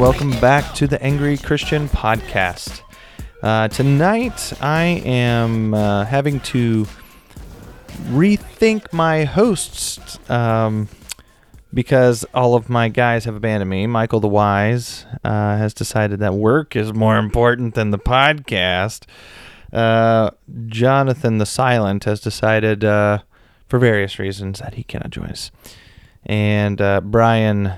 welcome back to the Angry Christian Podcast. Uh, tonight, I am uh, having to rethink my hosts um, because all of my guys have abandoned me. Michael the Wise uh, has decided that work is more important than the podcast. Uh, Jonathan the Silent has decided, uh, for various reasons, that he cannot join us. And uh, Brian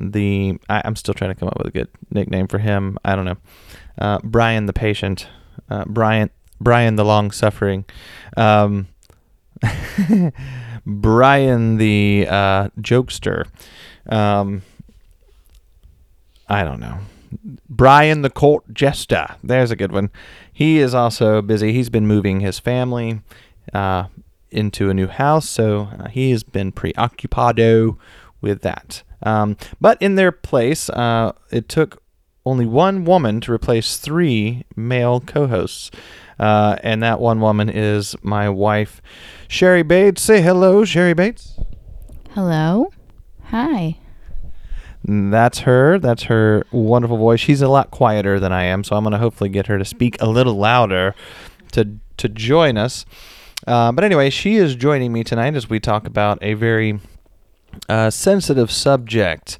the I, am still trying to come up with a good nickname for him. I don't know. Uh, Brian the patient, uh, Brian Brian the long suffering, um, Brian the uh, jokester. Um, I don't know. Brian the court jester. There's a good one. He is also busy. He's been moving his family uh, into a new house, so uh, he has been preoccupado with that. Um, but in their place, uh, it took only one woman to replace three male co hosts. Uh, and that one woman is my wife, Cherie Bates. Say hello, Cherie Bates. Hello. Hi. That's her. That's her wonderful voice. She's a lot quieter than I am, so I'm going to hopefully get her to speak a little louder to to join us. Uh, but anyway, she is joining me tonight as we talk about a very uh, sensitive subject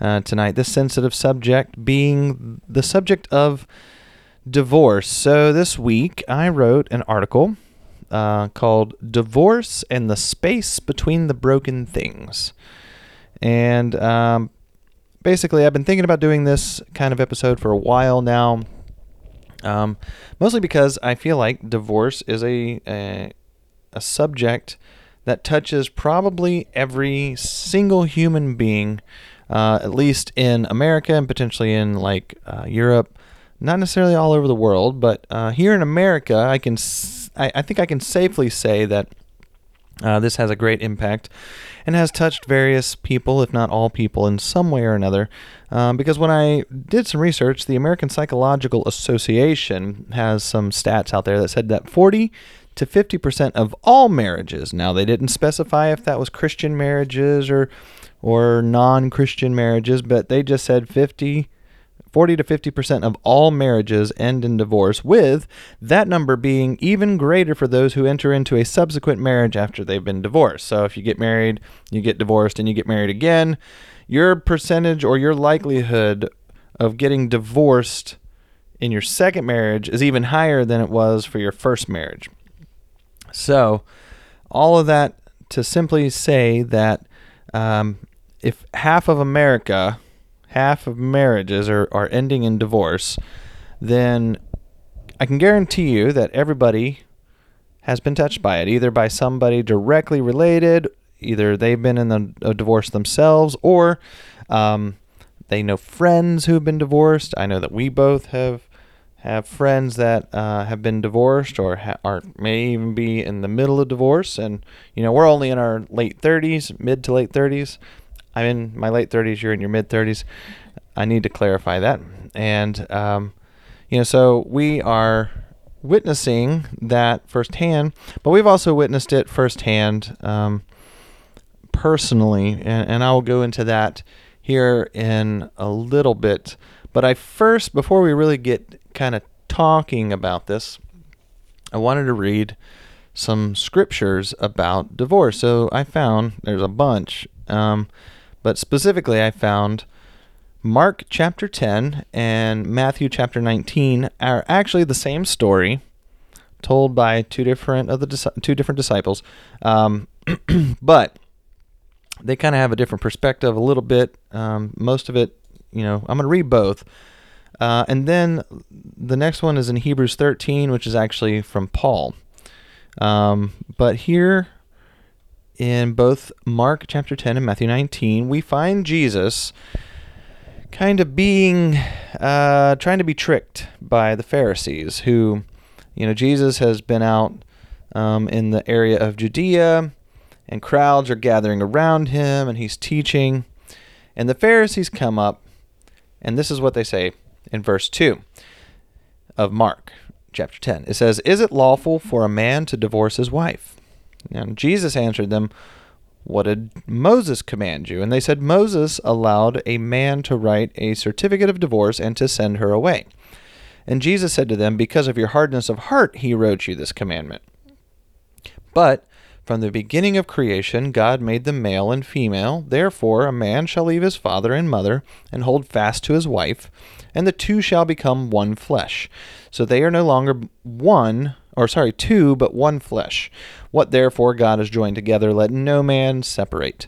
uh, tonight. This sensitive subject being the subject of divorce. So this week I wrote an article uh, called Divorce and the Space Between the Broken Things. And um, basically, I've been thinking about doing this kind of episode for a while now. Um, mostly because I feel like divorce is a, a, a subject that touches probably every single human being, uh, at least in America and potentially in like uh, Europe. Not necessarily all over the world, but uh, here in America, I can s- I, I think I can safely say that uh, this has a great impact and has touched various people, if not all people, in some way or another. Um, because when I did some research, the American Psychological Association has some stats out there that said that 40 to 50% of all marriages. Now, they didn't specify if that was Christian marriages or or non-Christian marriages, but they just said 50 40 to 50% of all marriages end in divorce, with that number being even greater for those who enter into a subsequent marriage after they've been divorced. So if you get married, you get divorced, and you get married again, your percentage or your likelihood of getting divorced in your second marriage is even higher than it was for your first marriage. So, all of that to simply say that um, if half of America, half of marriages are, are ending in divorce, then I can guarantee you that everybody has been touched by it, either by somebody directly related, either they've been in the, a divorce themselves, or um, they know friends who've been divorced. I know that we both have have friends that uh, have been divorced or ha- are may even be in the middle of divorce. And you know we're only in our late 30s mid to late 30s i'm in my late 30s you're in your mid 30s i need to clarify that. And um, you know so we are witnessing that firsthand but we've also witnessed it firsthand um, personally. And, and i will go into that here in a little bit. But I first, before we really get kind of talking about this, I wanted to read some scriptures about divorce. So I found there's a bunch, um, but specifically I found Mark chapter 10 and Matthew chapter 19 are actually the same story told by two different of the two different disciples, um, but they kind of have a different perspective a little bit. Um, most of it you know, I'm going to read both. Uh, and then the next one is in Hebrews 13, which is actually from Paul. Um, but here in both Mark chapter 10 and Matthew 19, we find Jesus kind of being, uh, trying to be tricked by the Pharisees, who, you know, Jesus has been out um, in the area of Judea, and crowds are gathering around him, and he's teaching. And the Pharisees come up and this is what they say in verse 2 of Mark chapter 10. It says, Is it lawful for a man to divorce his wife? And Jesus answered them, What did Moses command you? And they said, Moses allowed a man to write a certificate of divorce and to send her away. And Jesus said to them, Because of your hardness of heart, he wrote you this commandment. But from the beginning of creation, God made them male and female. Therefore, a man shall leave his father and mother and hold fast to his wife, and the two shall become one flesh. So they are no longer one, or sorry, two, but one flesh. What therefore God has joined together, let no man separate.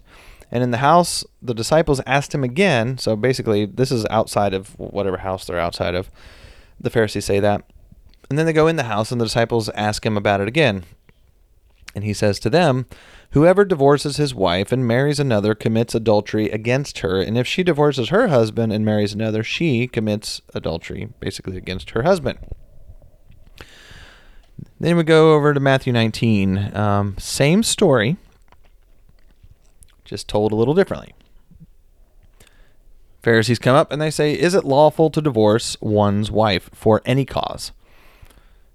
And in the house, the disciples asked him again. So basically, this is outside of whatever house they're outside of. The Pharisees say that. And then they go in the house, and the disciples ask him about it again. And he says to them, Whoever divorces his wife and marries another commits adultery against her. And if she divorces her husband and marries another, she commits adultery, basically against her husband. Then we go over to Matthew 19. Um, same story, just told a little differently. Pharisees come up and they say, Is it lawful to divorce one's wife for any cause?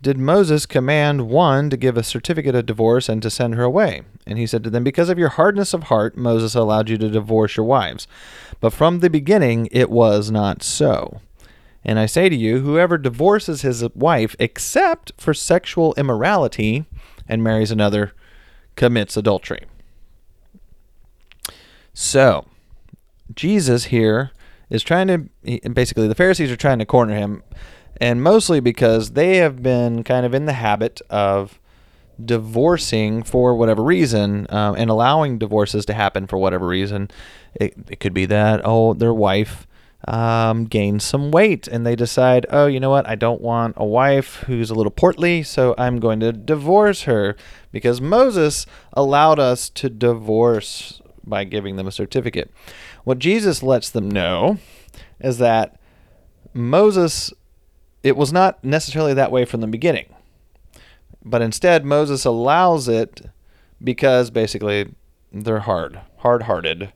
did Moses command one to give a certificate of divorce and to send her away? And he said to them, Because of your hardness of heart, Moses allowed you to divorce your wives. But from the beginning it was not so. And I say to you, whoever divorces his wife except for sexual immorality and marries another commits adultery. So, Jesus here is trying to basically the Pharisees are trying to corner him and mostly because they have been kind of in the habit of divorcing for whatever reason um, and allowing divorces to happen for whatever reason. It, it could be that, oh, their wife um, some weight and they decide, oh, you know what, I don't want a wife who's a little portly, so I'm going to divorce her because Moses allowed us to divorce by giving them a certificate. What Jesus lets them know is that Moses, it was not necessarily that way from the beginning. But instead, Moses allows it because basically they're hard, hard hearted.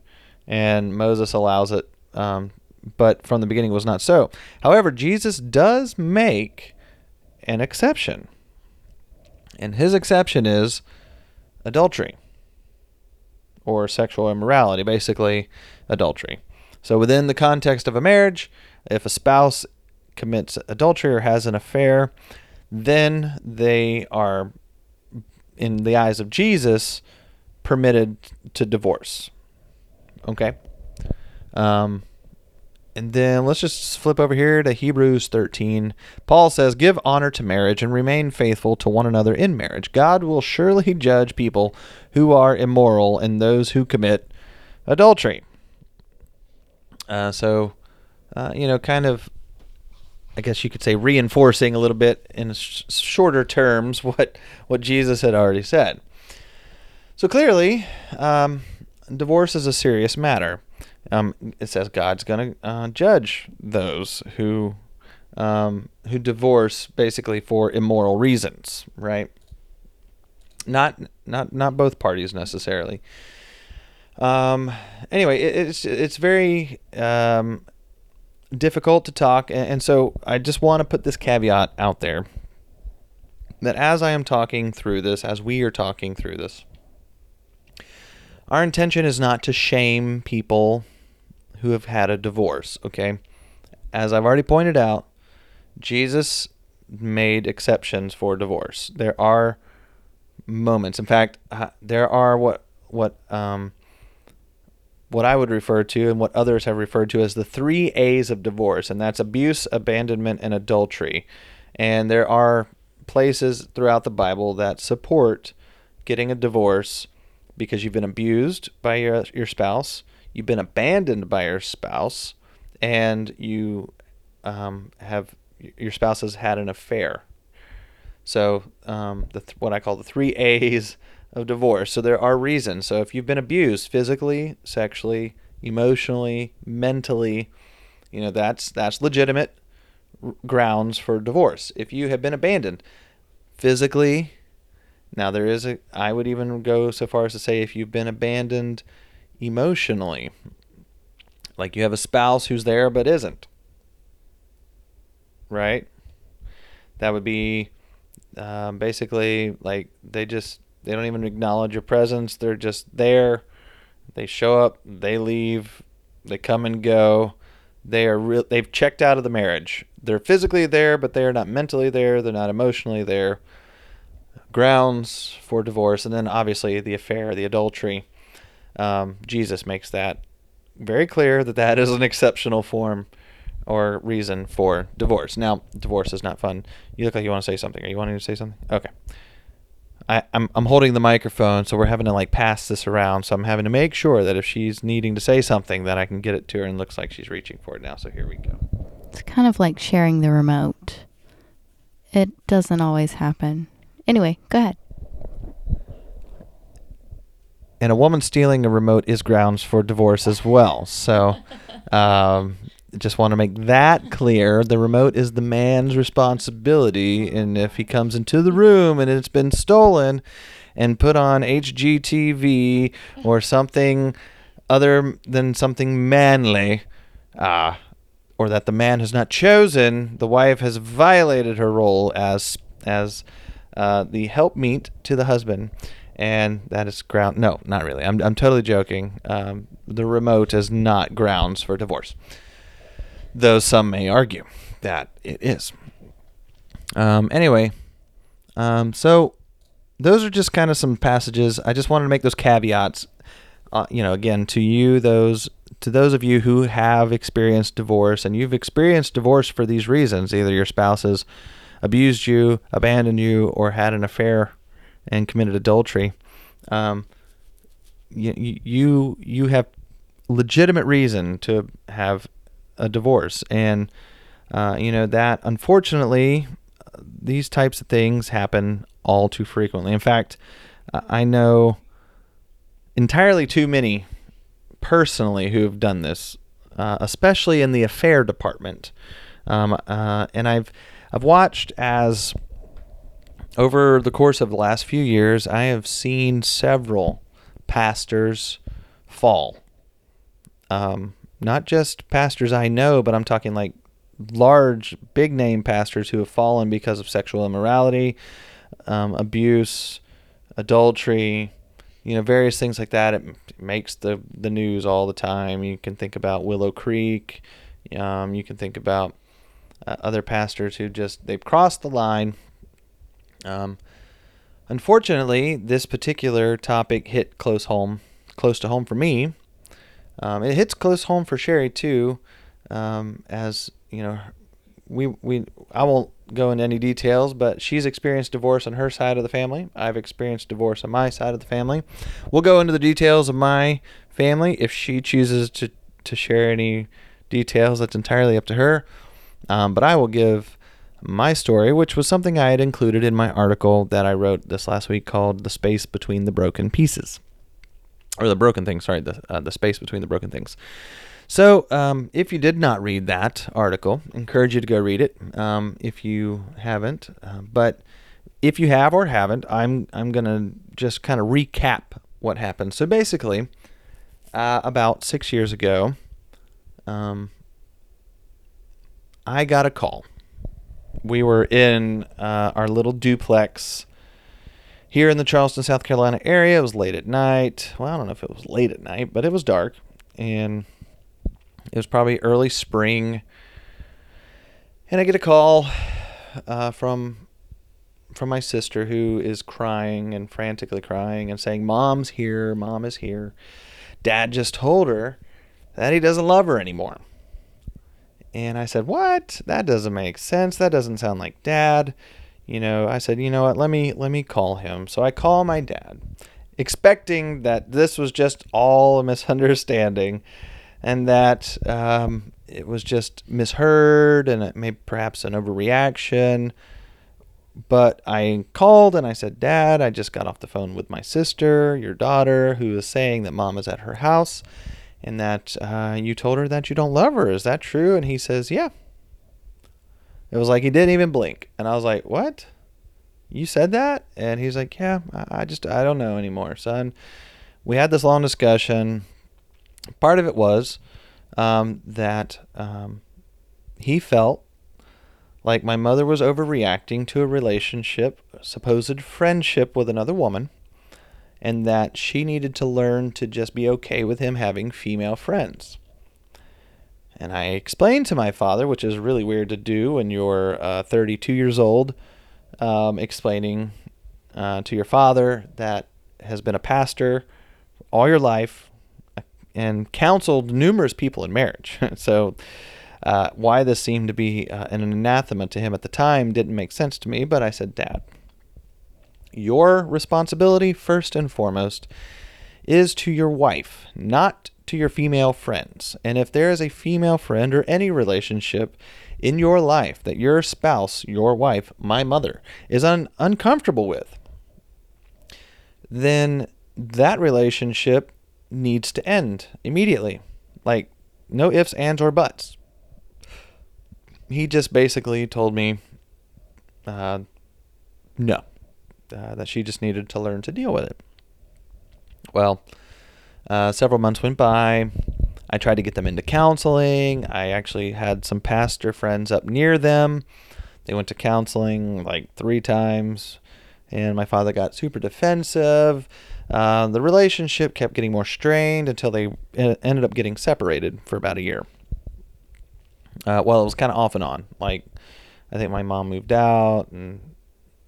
And Moses allows it, um, but from the beginning was not so. However, Jesus does make an exception. And his exception is adultery or sexual immorality, basically adultery. So, within the context of a marriage, if a spouse commits adultery or has an affair, then they are, in the eyes of Jesus, permitted to divorce. Okay? Um, and then let's just flip over here to Hebrews 13. Paul says, Give honor to marriage and remain faithful to one another in marriage. God will surely judge people who are immoral and those who commit adultery. Uh, so, uh, you know, kind of, I guess you could say, reinforcing a little bit in sh- shorter terms what, what Jesus had already said. So clearly, um, divorce is a serious matter um, it says God's going to uh, judge those who um, who divorce basically for immoral reasons, right? Not not not both parties necessarily. Um, anyway, it, it's it's very um, difficult to talk, and, so I just want to put this caveat out there that as I am talking through this, as we are talking through this, our intention is not to shame people who have had a divorce, okay? As I've already pointed out, Jesus made exceptions for divorce. There are moments. In fact, uh, there are what what um what I would refer to and what others have referred to as the 3 A's of divorce, and that's abuse, abandonment, and adultery. And there are places throughout the Bible that support getting a divorce because you've been abused by your your spouse, you've been abandoned by your spouse and you um, have your spouse has had an affair. So um, the what I call the three A's of divorce. So there are reasons. So if you've been abused physically, sexually, emotionally, mentally, you know that's that's legitimate grounds for divorce. If you have been abandoned physically, now there is a I would even go so far as to say if you've been abandoned emotionally, like you have a spouse who's there but isn't. Right? That would be um, basically like they just they don't even acknowledge your presence. They're just there. They show up, they leave, they come and go. They are real. They've checked out of the marriage. They're physically there, but they are not mentally there. They're not emotionally there. Grounds for divorce, and then obviously the affair, the adultery. Um, Jesus makes that very clear that that is an exceptional form or reason for divorce. Now, divorce is not fun. You look like you want to say something. Are you wanting to say something? Okay. I, I'm I'm holding the microphone, so we're having to like pass this around. So I'm having to make sure that if she's needing to say something, that I can get it to her. And looks like she's reaching for it now. So here we go. It's kind of like sharing the remote. It doesn't always happen. Anyway, go ahead. And a woman stealing a remote is grounds for divorce as well. So, um, just want to make that clear. The remote is the man's responsibility, and if he comes into the room and it's been stolen and put on HGTV or something other than something manly, uh, or that the man has not chosen, the wife has violated her role as as uh, the helpmeet to the husband, and that is ground. No, not really. I'm I'm totally joking. Um, the remote is not grounds for divorce though some may argue that it is. Um, anyway, um, so those are just kind of some passages. I just wanted to make those caveats. Uh, you know, again, to you, those to those of you who have experienced divorce, and you've experienced divorce for these reasons, either your spouse has abused you, abandoned you, or had an affair and committed adultery. Um, you, you you have legitimate reason to have a divorce. And, uh, you know, that unfortunately, these types of things happen all too frequently. In fact, I know entirely too many personally who have done this, uh, especially in the affair department. Um, uh, and I've I've watched as over the course of the last few years, I have seen several pastors fall. Um, not just pastors I know, but I'm talking like large, big name pastors who have fallen because of sexual immorality, um, abuse, adultery, you know, various things like that. It makes the the news all the time. You can think about Willow Creek. Um, you can think about uh, other pastors who just they've crossed the line. Um, unfortunately, this particular topic hit close home, close to home for me um, it hits close home for Cherie too, um, as you know, we we I won't go into any details, but she's experienced divorce on her side of the family. I've experienced divorce on my side of the family. We'll go into the details of my family if she chooses to to share any details. That's entirely up to her. Um, but I will give my story, which was something I had included in my article that I wrote this last week called "The Space Between the Broken Pieces." Or the broken things. Sorry, the uh, the space between the broken things. So, um, if you did not read that article, encourage you to go read it. Um, if you haven't, uh, but if you have or haven't, I'm I'm gonna just kind of recap what happened. So basically, uh, about six years ago, um, I got a call. We were in uh, our little duplex here in the Charleston, South Carolina area. It was late at night. Well, I don't know if it was late at night, but it was dark. And it was probably early spring. And I get a call uh, from from my sister who is crying and frantically crying and saying, Mom's here, Mom is here. Dad just told her that he doesn't love her anymore. And I said, What? That doesn't make sense. That doesn't sound like Dad you know, I said, you know what, let me let me call him. So I call my dad, expecting that this was just all a misunderstanding, and that um, it was just misheard and it may perhaps an overreaction. But I called and I said, Dad, I just got off the phone with my sister, your daughter, who is saying that mom is at her house and that uh, you told her that you don't love her. Is that true? And he says, Yeah. It was like he didn't even blink, and I was like, "What? You said that?" And he's like, "Yeah, I, just I don't know anymore, son." We had this long discussion. Part of it was um, that um, he felt like my mother was overreacting to a relationship, supposed friendship with another woman, and that she needed to learn to just be okay with him having female friends. And I explained to my father, which is really weird to do when you're uh, 32 years old, um, explaining uh, to your father that has been a pastor all your life and counseled numerous people in marriage. so, uh, why this seemed to be uh, an anathema to him at the time didn't make sense to me, but I said, Dad, your responsibility, first and foremost, is to your wife, not to your female friends. And if there is a female friend or any relationship in your life that your spouse, your wife, my mother, is un- uncomfortable with, then that relationship needs to end immediately. Like, no ifs, ands, or buts he just basically told me uh, no, uh, that she just needed to learn to deal with it. Well, uh, several months went by. I tried to get them into counseling. I actually had some pastor friends up near them. They went to counseling like three times, and my father got super defensive. Uh, the relationship kept getting more strained until they ended up getting separated for about a year. Uh, well, it was kind of off and on. Like, I think my mom moved out, and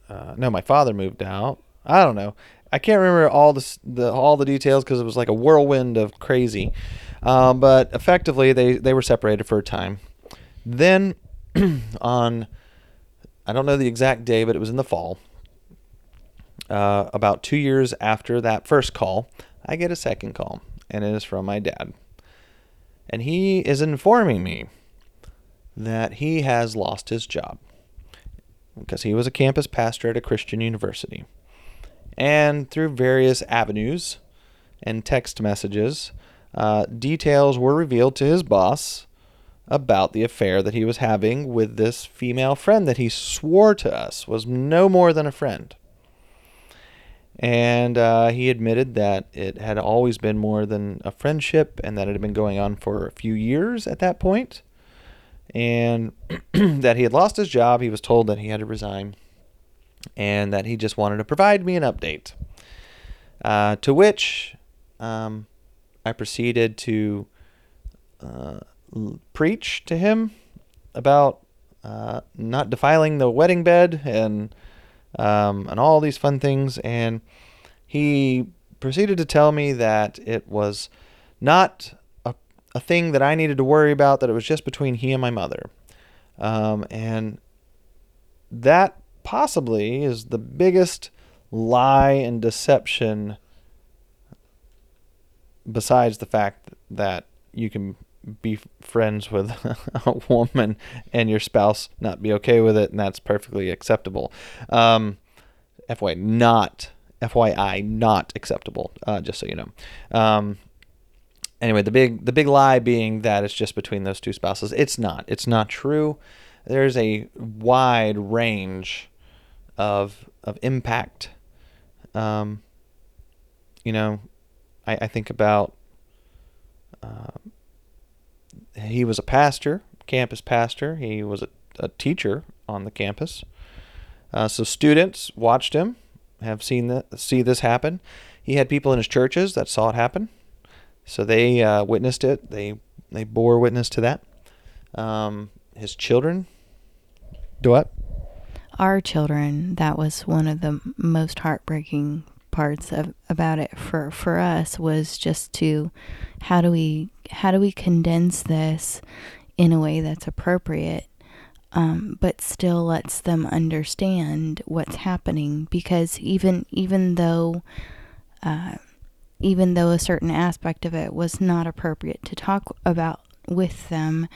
uh, no, my father moved out. I don't know. I can't remember all the, the all the details because it was like a whirlwind of crazy. Um, but effectively, they they were separated for a time. Then, on I don't know the exact day, but it was in the fall. Uh, about two years after that first call, I get a second call, and it is from my dad. And he is informing me that he has lost his job because he was a campus pastor at a Christian university. And through various avenues and text messages, uh, details were revealed to his boss about the affair that he was having with this female friend that he swore to us was no more than a friend. And uh, he admitted that it had always been more than a friendship and that it had been going on for a few years at that point and that he had lost his job. He was told that he had to resign and that he just wanted to provide me an update. Uh, to which um, I proceeded to uh, preach to him about uh, not defiling the wedding bed and um, and all these fun things. And he proceeded to tell me that it was not a a thing that I needed to worry about, that it was just between he and my mother. Um, and that possibly is the biggest lie and deception besides the fact that you can be friends with a woman and your spouse not be okay with it and that's perfectly acceptable um, fyi not fyi not acceptable uh, just so you know um, anyway, the big the big lie being that it's just between those two spouses. It's not. It's not true. There's a wide range of of impact. Um, you know, I, I think about uh, he was a pastor, campus pastor. He was a, a teacher on the campus. Uh, so students watched him, have seen that see this happen. He had people in his churches that saw it happen. So they uh, witnessed it. They they bore witness to that. Um, his children. Do what? Our children. That was one of the most heartbreaking parts of about it for for us was just to how do we how do we condense this in a way that's appropriate um, but still lets them understand what's happening because even even though uh, even though a certain aspect of it was not appropriate to talk about with them,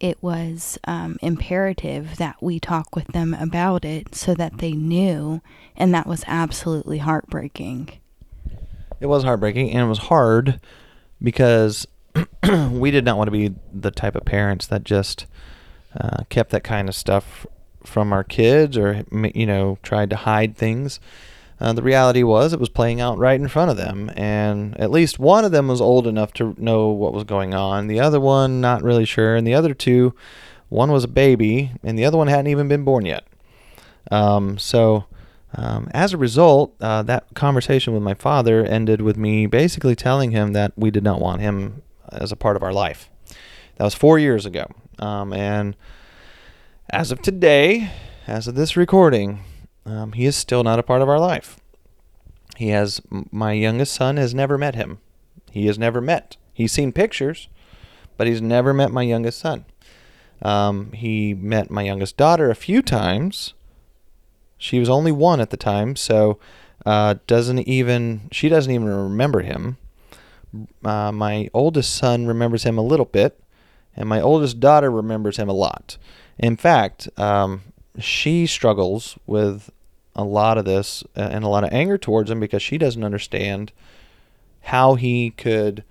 it was um, imperative that we talk with them about it so that they knew, and that was absolutely heartbreaking. It was heartbreaking, and it was hard because we did not want to be the type of parents that just uh, kept that kind of stuff from our kids or you know tried to hide things. Uh, the reality was it was playing out right in front of them, and at least one of them was old enough to know what was going on. The other one, not really sure, and the other two, one was a baby, and the other one hadn't even been born yet. Um, so, um, as a result, uh, that conversation with my father ended with me basically telling him that we did not want him as a part of our life. That was four years ago, um, and as of today, as of this recording, um, he is still not a part of our life. He has my youngest son has never met him. He has never met. He's seen pictures, but he's never met my youngest son. Um, he met my youngest daughter a few times. She was only one at the time, so uh, doesn't even she doesn't even remember him. Uh, my oldest son remembers him a little bit, and my oldest daughter remembers him a lot. In fact, um, she struggles with a lot of this and a lot of anger towards him because she doesn't understand how he could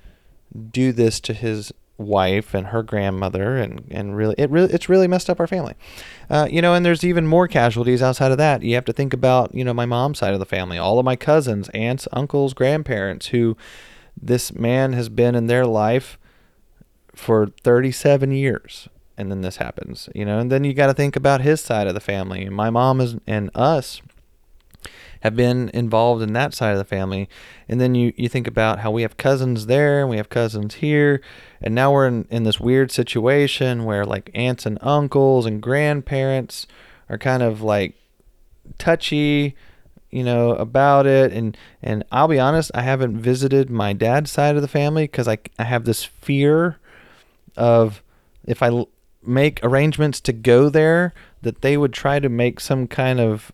do this to his wife and her grandmother and and really it really it's really messed up our family uh, you know and there's even more casualties outside of that you have to think about you know my mom's side of the family all of my cousins aunts uncles grandparents who this man has been in their life for 37 years and then this happens, you know. And then you got to think about his side of the family. My mom is, and us have been involved in that side of the family. And then you, you think about how we have cousins there and we have cousins here. And now we're in, in this weird situation where like aunts and uncles and grandparents are kind of like touchy, you know, about it. And, and I'll be honest, I haven't visited my dad's side of the family because I, I have this fear of if I make arrangements to go there that they would try to make some kind of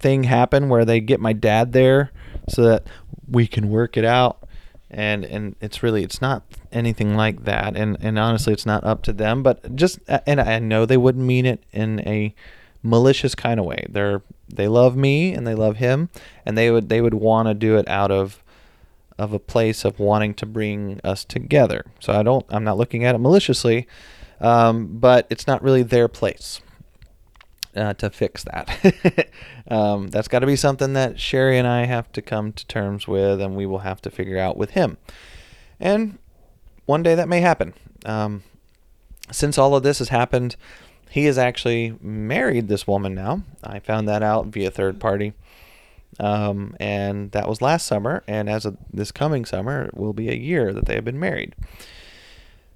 thing happen where they get my dad there so that we can work it out. And and it's really it's not anything like that. And and honestly it's not up to them but just and I know they wouldn't mean it in a malicious kind of way. They're they love me and they love him and they would they would want to do it out of of a place of wanting to bring us together. So I don't I'm not looking at it maliciously um, but it's not really their place uh, to fix that. um, that's got to be something that Cherie and I have to come to terms with, and we will have to figure out with him. And one day that may happen. Um, since all of this has happened, he has actually married this woman now. I found that out via third party. Um, and that was last summer. And as of this coming summer, it will be a year that they have been married.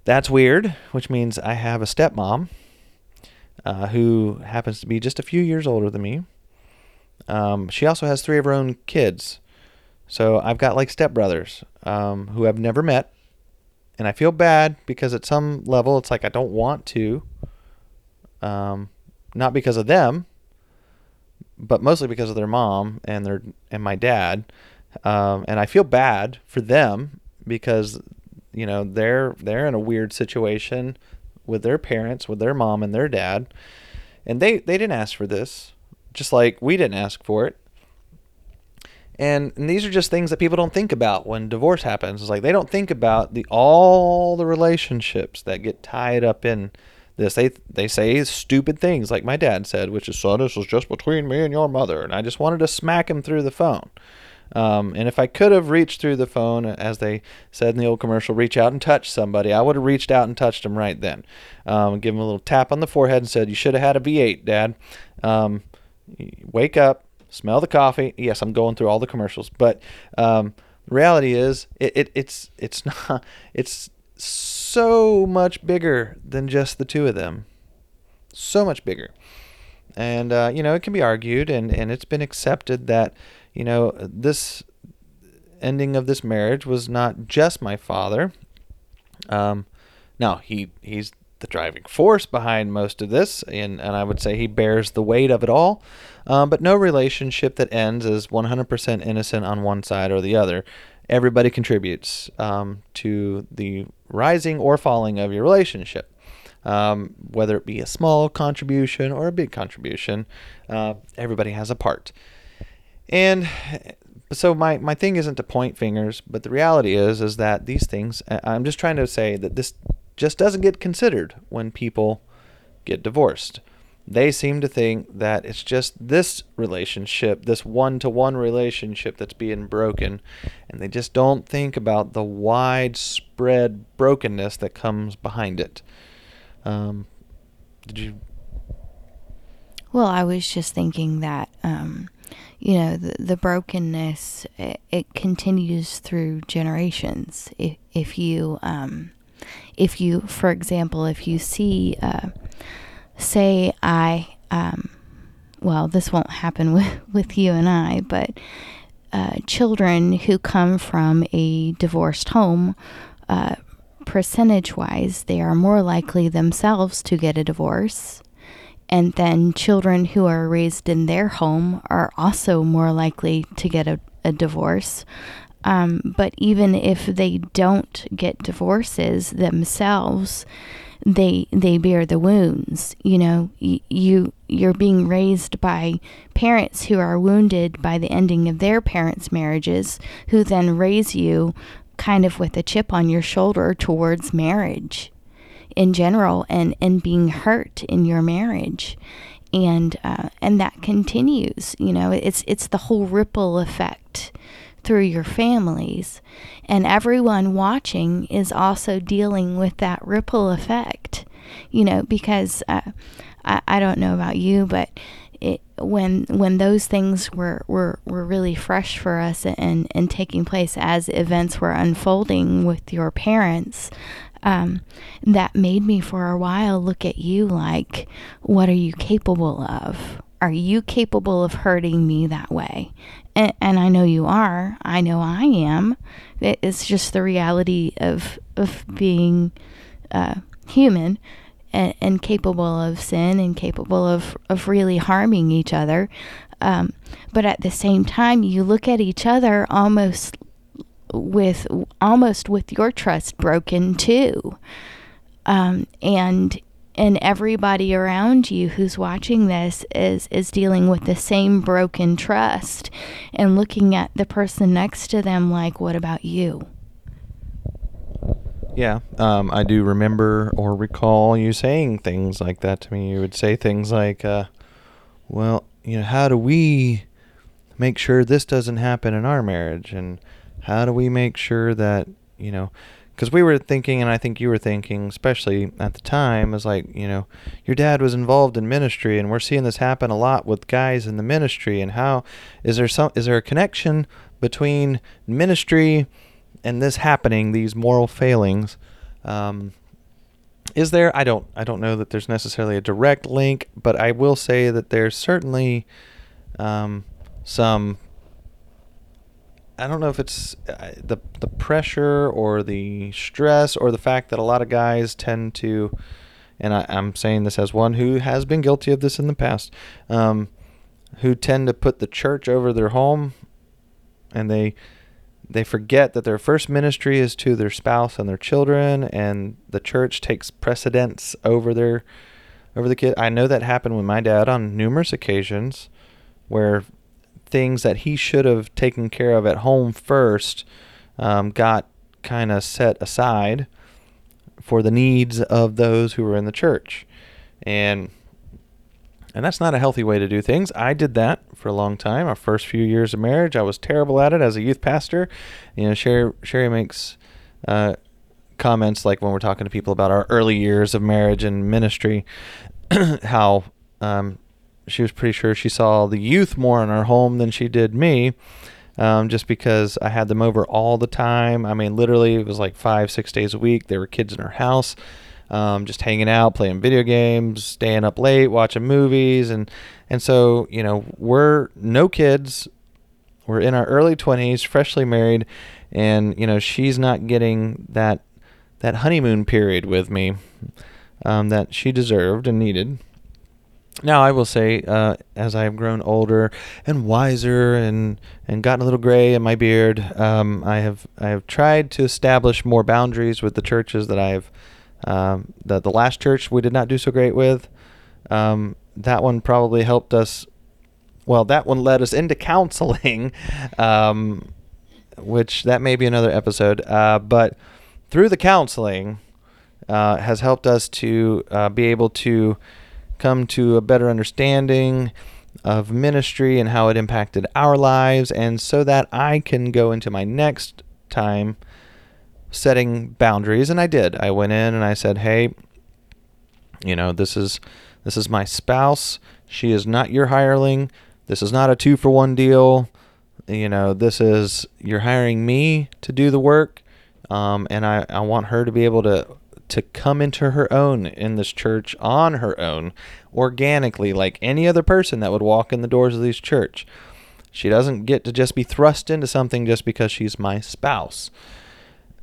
That's weird, which means I have a stepmom uh, who happens to be just a few years older than me. Um, she also has three of her own kids. So I've got like stepbrothers um, who I've never met. And I feel bad because at some level it's like I don't want to. Um, not because of them, but mostly because of their mom and their and my dad. Um, and I feel bad for them because you know they're they're in a weird situation with their parents with their mom and their dad and they they didn't ask for this just like we didn't ask for it. And, and these are just things that people don't think about when divorce happens. It's like they don't think about the all the relationships that get tied up in this. They they say stupid things like my dad said which is so this was just between me and your mother and i just wanted to smack him through the phone um, and if I could have reached through the phone, as they said in the old commercial, reach out and touch somebody, I would have reached out and touched them right then. Um, give them a little tap on the forehead and said, You should have had a V8, Dad. Um, wake up, smell the coffee. Yes, I'm going through all the commercials, but um, the reality is, it, it, it's it's not it's so much bigger than just the two of them. So much bigger. And, uh, you know, it can be argued and, and it's been accepted that you know, this ending of this marriage was not just my father. Um, now he he's the driving force behind most of this, and, and I would say he bears the weight of it all. Um, but no relationship that ends is 100% innocent on one side or the other. Everybody contributes um, to the rising or falling of your relationship. Um, whether it be a small contribution or a big contribution, uh, everybody has a part. And so my, my thing isn't to point fingers, but the reality is is that these things I'm just trying to say that this just doesn't get considered when people get divorced. They seem to think that it's just this relationship, this one to one relationship that's being broken. And they just don't think about the widespread brokenness that comes behind it. Um, did you? Well, I was just thinking that, um, you know, the, the brokenness, it, it continues through generations. If, if you, um, if you, for example, if you see, uh, say I, um, well, this won't happen with, with you and I, but uh, children who come from a divorced home, uh, percentage wise, they are more likely themselves to get a divorce. And then children who are raised in their home are also more likely to get a, a divorce. Um, but even if they don't get divorces themselves, they they bear the wounds. You know, you you're being raised by parents who are wounded by the ending of their parents' marriages, who then raise you kind of with a chip on your shoulder towards marriage in general and and being hurt in your marriage and uh, and that continues you know it's it's the whole ripple effect through your families. And everyone watching is also dealing with that ripple effect, you know, because uh, I, I don't know about you, but it, when when those things were, were, were really fresh for us and, and taking place as events were unfolding with your parents, um, that made me for a while look at you like, what are you capable of? Are you capable of hurting me that way? and, and I know you are. I know I am. It's just the reality of of being uh, human and, and, capable of sin and capable of of really harming each other. Um, but at the same time, you look at each other almost with almost with your trust broken too. Um, and and everybody around you who's watching this is is dealing with the same broken trust and looking at the person next to them like what about you? Yeah um, i do remember or recall you saying things like that to me. You would say things like uh, well you know how do we make sure this doesn't happen in our marriage? And how do we make sure that you know because we were thinking, and I think you were thinking, especially at the time, is like, you know, your dad was involved in ministry, and we're seeing this happen a lot with guys in the ministry. And how is there some is there a connection between ministry and this happening, these moral failings? Um, is there? I don't I don't know that there's necessarily a direct link, but I will say that there's certainly um, some I don't know if it's uh, the the pressure or the stress or the fact that a lot of guys tend to, and I, am saying this as one who has been guilty of this in the past, um, who tend to put the church over their home, and they they forget that their first ministry is to their spouse and their children, and the church takes precedence over their over the kid. I know that happened with my dad on numerous occasions, where things that he should have taken care of at home first um, got kind of set aside for the needs of those who were in the church. And and that's not a healthy way to do things. I did that for a long time. Our first few years of marriage, I was terrible at it as a youth pastor. You know, Cherie, Cherie makes uh, comments like when we're talking to people about our early years of marriage and ministry, how um, she was pretty sure she saw the youth more in our home than she did me. Um, just because I had them over all the time. I mean, literally, it was like five, six days a week. There were kids in her house, um, just hanging out, playing video games, staying up late, watching movies, and and so you know we're no kids. We're in our early twenties, freshly married, and you know she's not getting that that honeymoon period with me um, that she deserved and needed. Now, I will say, uh, as I have grown older and wiser and, and gotten a little gray in my beard, um, I have I have tried to establish more boundaries with the churches that I've um, the the last church we did not do so great with. Um, that one probably helped us. Well, that one led us into counseling, um, which that may be another episode. Uh, but through the counseling, uh, has helped us to uh, be able to come to a better understanding of ministry and how it impacted our lives, and so that I can go into my next time setting boundaries. And I did. I went in and I said, "Hey, you know, this is this is my spouse. She is not your hireling. This is not a two for one deal. You know, this is you're hiring me to do the work, um, and I, I want her to be able to to come into her own in this church on her own, organically, like any other person that would walk in the doors of this church. She doesn't get to just be thrust into something just because she's my spouse.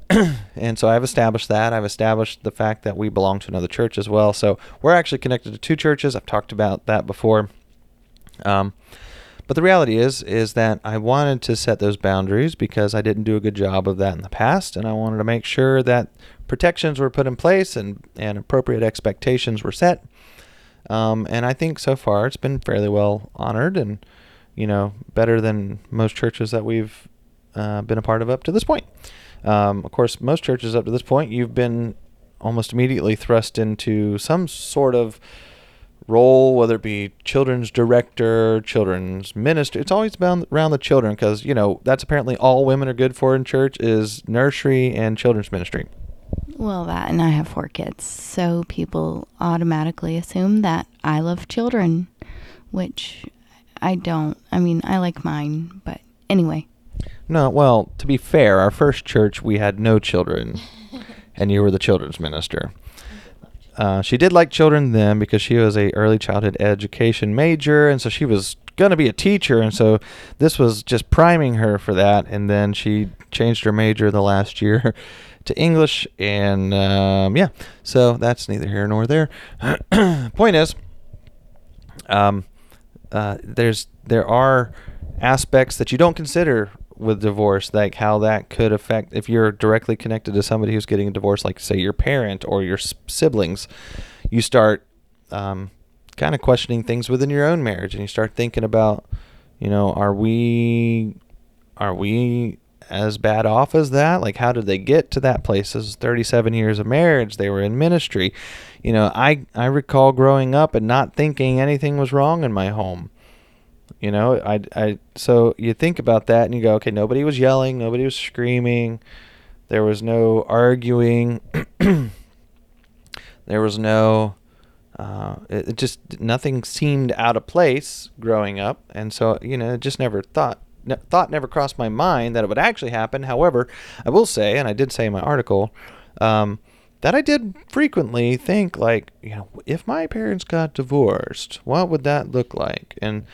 and so I've established that. I've established the fact that we belong to another church as well. So we're actually connected to two churches. I've talked about that before. Um, but the reality is, is that I wanted to set those boundaries because I didn't do a good job of that in the past, and I wanted to make sure that protections were put in place and, and appropriate expectations were set. Um, and I think so far it's been fairly well honored and, you know, better than most churches that we've uh, been a part of up to this point. Um, of course, most churches up to this point, you've been almost immediately thrust into some sort of role, whether it be children's director, children's minister. It's always been around the children because, you know, that's apparently all women are good for in church is nursery and children's ministry. Well, that and I have four kids, so people automatically assume that I love children, which I don't. I mean, I like mine, but anyway. No, well, to be fair, our first church we had no children, and you were the children's minister. Uh, she did like children then because she was a early childhood education major, and so she was gonna be a teacher, and so this was just priming her for that. And then she changed her major the last year to English, and um, yeah, so that's neither here nor there. Point is, um, uh, there's there are aspects that you don't consider with divorce, like how that could affect if you're directly connected to somebody who's getting a divorce, like say your parent or your siblings, you start um, kind of questioning things within your own marriage, and you start thinking about, you know, are we, are we as bad off as that? Like, how did they get to that place? This is 37 years of marriage. They were in ministry. You know, I I recall growing up and not thinking anything was wrong in my home you know, I, I, so you think about that and you go, okay, nobody was yelling, nobody was screaming, there was no arguing, there was no, uh, it, just nothing seemed out of place growing up, and so you know, just never thought thought never crossed my mind that it would actually happen. However, I will say, and I did say in my article, um, that I did frequently think like, you know, if my parents got divorced, what would that look like? And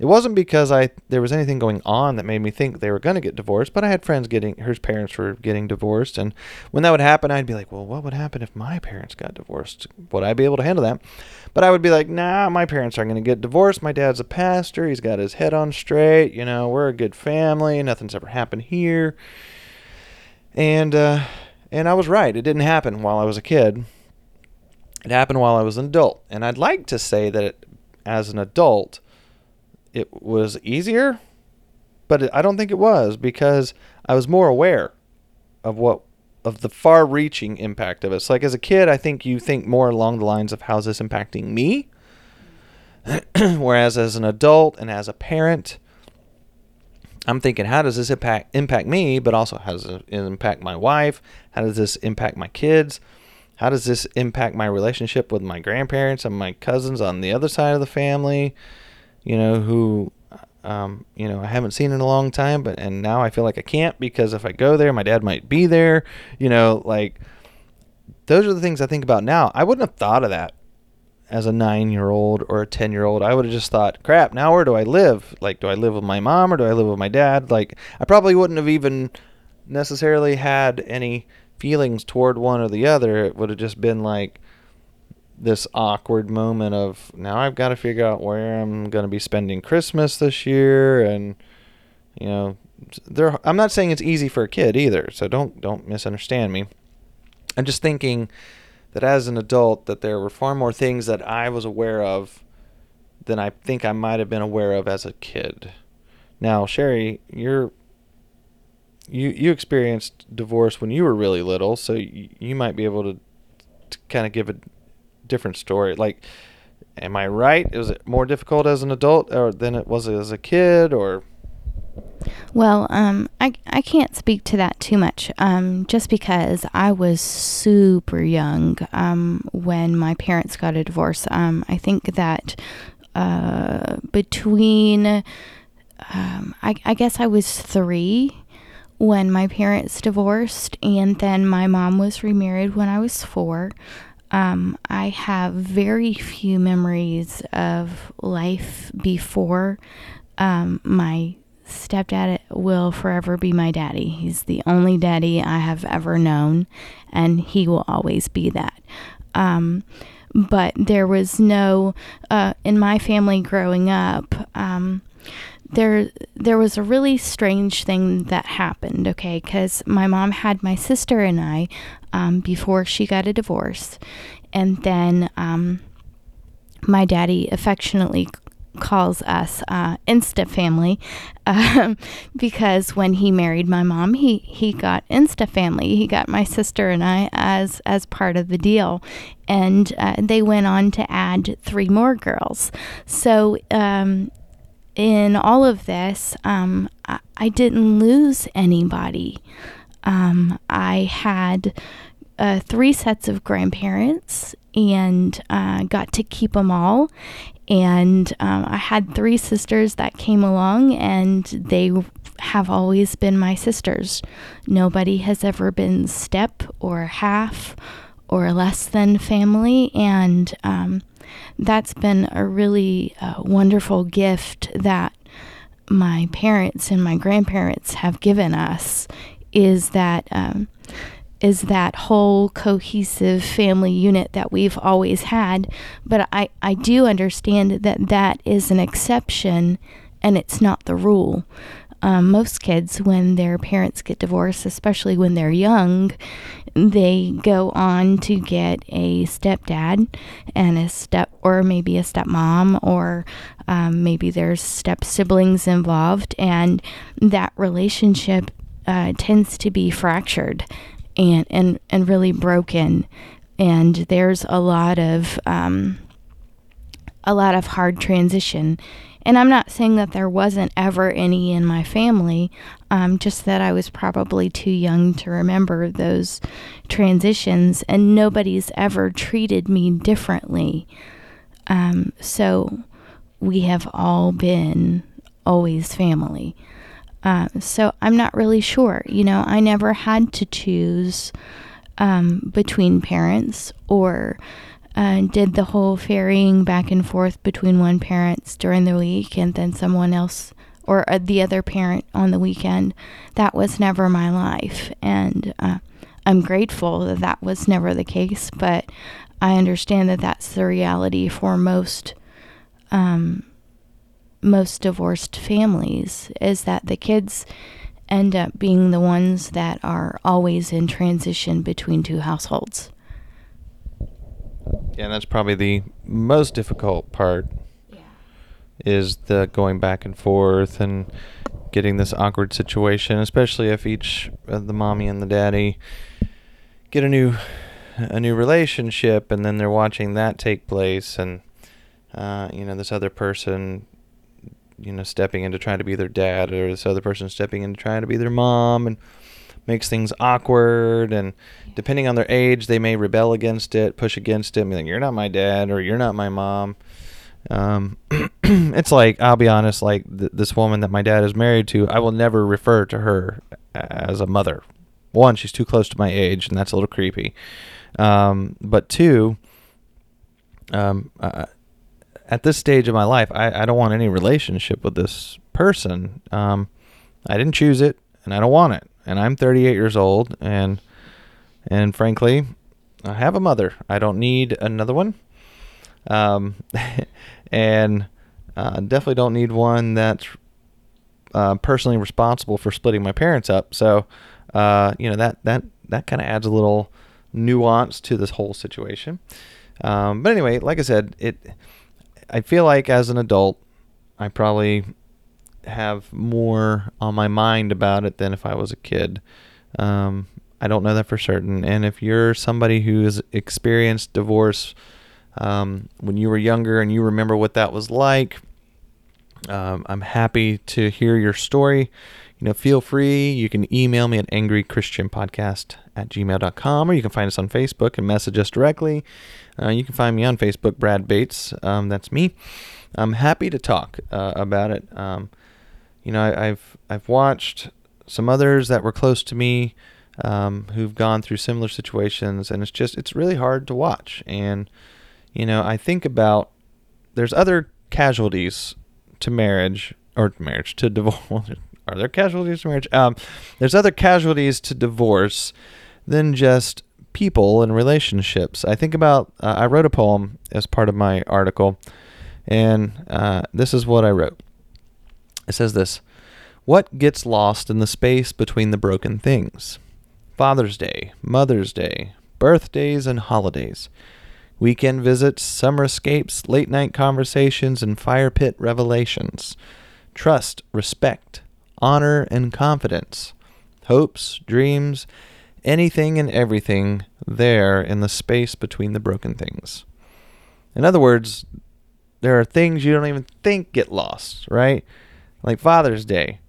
it wasn't because I there was anything going on that made me think they were going to get divorced, but I had friends getting her parents were getting divorced, and when that would happen, I'd be like, well, what would happen if my parents got divorced? Would I be able to handle that? But I would be like, nah, my parents aren't going to get divorced. My dad's a pastor. He's got his head on straight. You know, we're a good family. Nothing's ever happened here. And uh, and I was right. It didn't happen while I was a kid. It happened while I was an adult, and I'd like to say that it, as an adult it was easier, but I don't think it was because I was more aware of what of the far-reaching impact of it. So like as a kid, I think you think more along the lines of how's this impacting me? Whereas as an adult and as a parent, I'm thinking, how does this impact impact me? But also, how does it impact my wife? How does this impact my kids? How does this impact my relationship with my grandparents and my cousins on the other side of the family? You know, who, um, you know, I haven't seen in a long time, but and now I feel like I can't because if I go there, my dad might be there. You know, like those are the things I think about now. I wouldn't have thought of that as a nine year old or a 10 year old. I would have just thought, crap, now where do I live? Like, do I live with my mom or do I live with my dad? Like, I probably wouldn't have even necessarily had any feelings toward one or the other. It would have just been like, this awkward moment of now I've got to figure out where I'm going to be spending Christmas this year and you know there I'm not saying it's easy for a kid either so don't don't misunderstand me. I'm just thinking that as an adult that there were far more things that I was aware of than I think I might have been aware of as a kid. Now Cherie you're you you experienced divorce when you were really little so you, you might be able to to kind of give a different story. Like, am I right? Is it more difficult as an adult or than it was as a kid or? Well, um, I, I can't speak to that too much, um, just because I was super young um, when my parents got a divorce. Um, I think that uh, between, um, I, I guess I was three when my parents divorced, and then my mom was remarried when I was four. Um, I have very few memories of life before um, my stepdad will forever be my daddy. He's the only daddy I have ever known, and he will always be that. Um, but there was no, uh, in my family growing up, um, there there was a really strange thing that happened okay because my mom had my sister and i um, before she got a divorce and then um, my daddy affectionately calls us uh, Insta family um, because when he married my mom, he he got Insta family. He got my sister and I as as part of the deal, and uh, they went on to add three more girls. So. Um, in all of this, um, I, I, didn't lose anybody. Um, I had uh, three sets of grandparents and uh, got to keep them all. And um, I had three sisters that came along, and they have always been my sisters. Nobody has ever been step or half or less than family, and um, that's been a really uh, wonderful gift that my parents and my grandparents have given us. Is that um, is that whole cohesive family unit that we've always had. But I, I do understand that that is an exception and it's not the rule. Um, most kids, when their parents get divorced, especially when they're young, they go on to get a stepdad and a step, or maybe a stepmom, or um, maybe there's step siblings involved, and that relationship uh, tends to be fractured and and and really broken. And there's a lot of um, a lot of hard transition. And i'm not saying that there wasn't ever any in my family um, just that i was probably too young to remember those transitions and nobody's ever treated me differently. Um, so we have all been always family um, so I'm not really sure. You know, I never had to choose um, between parents or uh, did the whole ferrying back and forth between one parent during the week and then someone else or uh, the other parent on the weekend. That was never my life. And uh, I'm grateful that that was never the case, but I understand that that's the reality for most um, most divorced families is that the kids end up being the ones that are always in transition between two households. Yeah, and that's probably the most difficult part. Yeah. Is the going back and forth and getting this awkward situation, especially if each the mommy and the daddy get a new a new relationship, and then they're watching that take place, and uh, you know this other person you know stepping into trying to be their dad or this other person stepping into trying to be their mom and makes things awkward and depending on their age they may rebel against it push against it and be like you're not my dad or you're not my mom. Um, it's like i'll be honest like th- this woman that my dad is married to i will never refer to her as a mother. One she's too close to my age and that's a little creepy. Um, but two um, uh, at this stage of my life, I, I don't want any relationship with this person. Um, I didn't choose it, and I don't want it. And I'm 38 years old, and and frankly, I have a mother. I don't need another one. Um, and uh, definitely don't need one that's uh, personally responsible for splitting my parents up. So, uh, you know that that that kind of adds a little nuance to this whole situation. Um, but anyway, like I said, it I feel like as an adult, I probably have more on my mind about it than if I was a kid. Um, I don't know that for certain. And if you're somebody who has experienced divorce um, when you were younger and you remember what that was like, um, I'm happy to hear your story. You know, feel free. You can email me at angrychristianpodcast at gmail.com or you can find us on Facebook and message us directly. Uh, you can find me on Facebook, Brad Bates. Um, that's me. I'm happy to talk uh, about it. Um, you know, I, have I've watched some others that were close to me um, who've gone through similar situations, and it's just it's really hard to watch. And you know, I think about there's other casualties to marriage or marriage to divorce. Are there casualties to marriage? Um, there's other casualties to divorce than just people and relationships. I think about. Uh, I wrote a poem as part of my article, and uh, this is what I wrote. It says this. What gets lost in the space between the broken things? Father's Day, Mother's Day, birthdays, and holidays. Weekend visits, summer escapes, late night conversations, and fire pit revelations. Trust, respect, honor, and confidence. Hopes, dreams, anything and everything there in the space between the broken things. In other words, there are things you don't even think get lost, right? Like Father's Day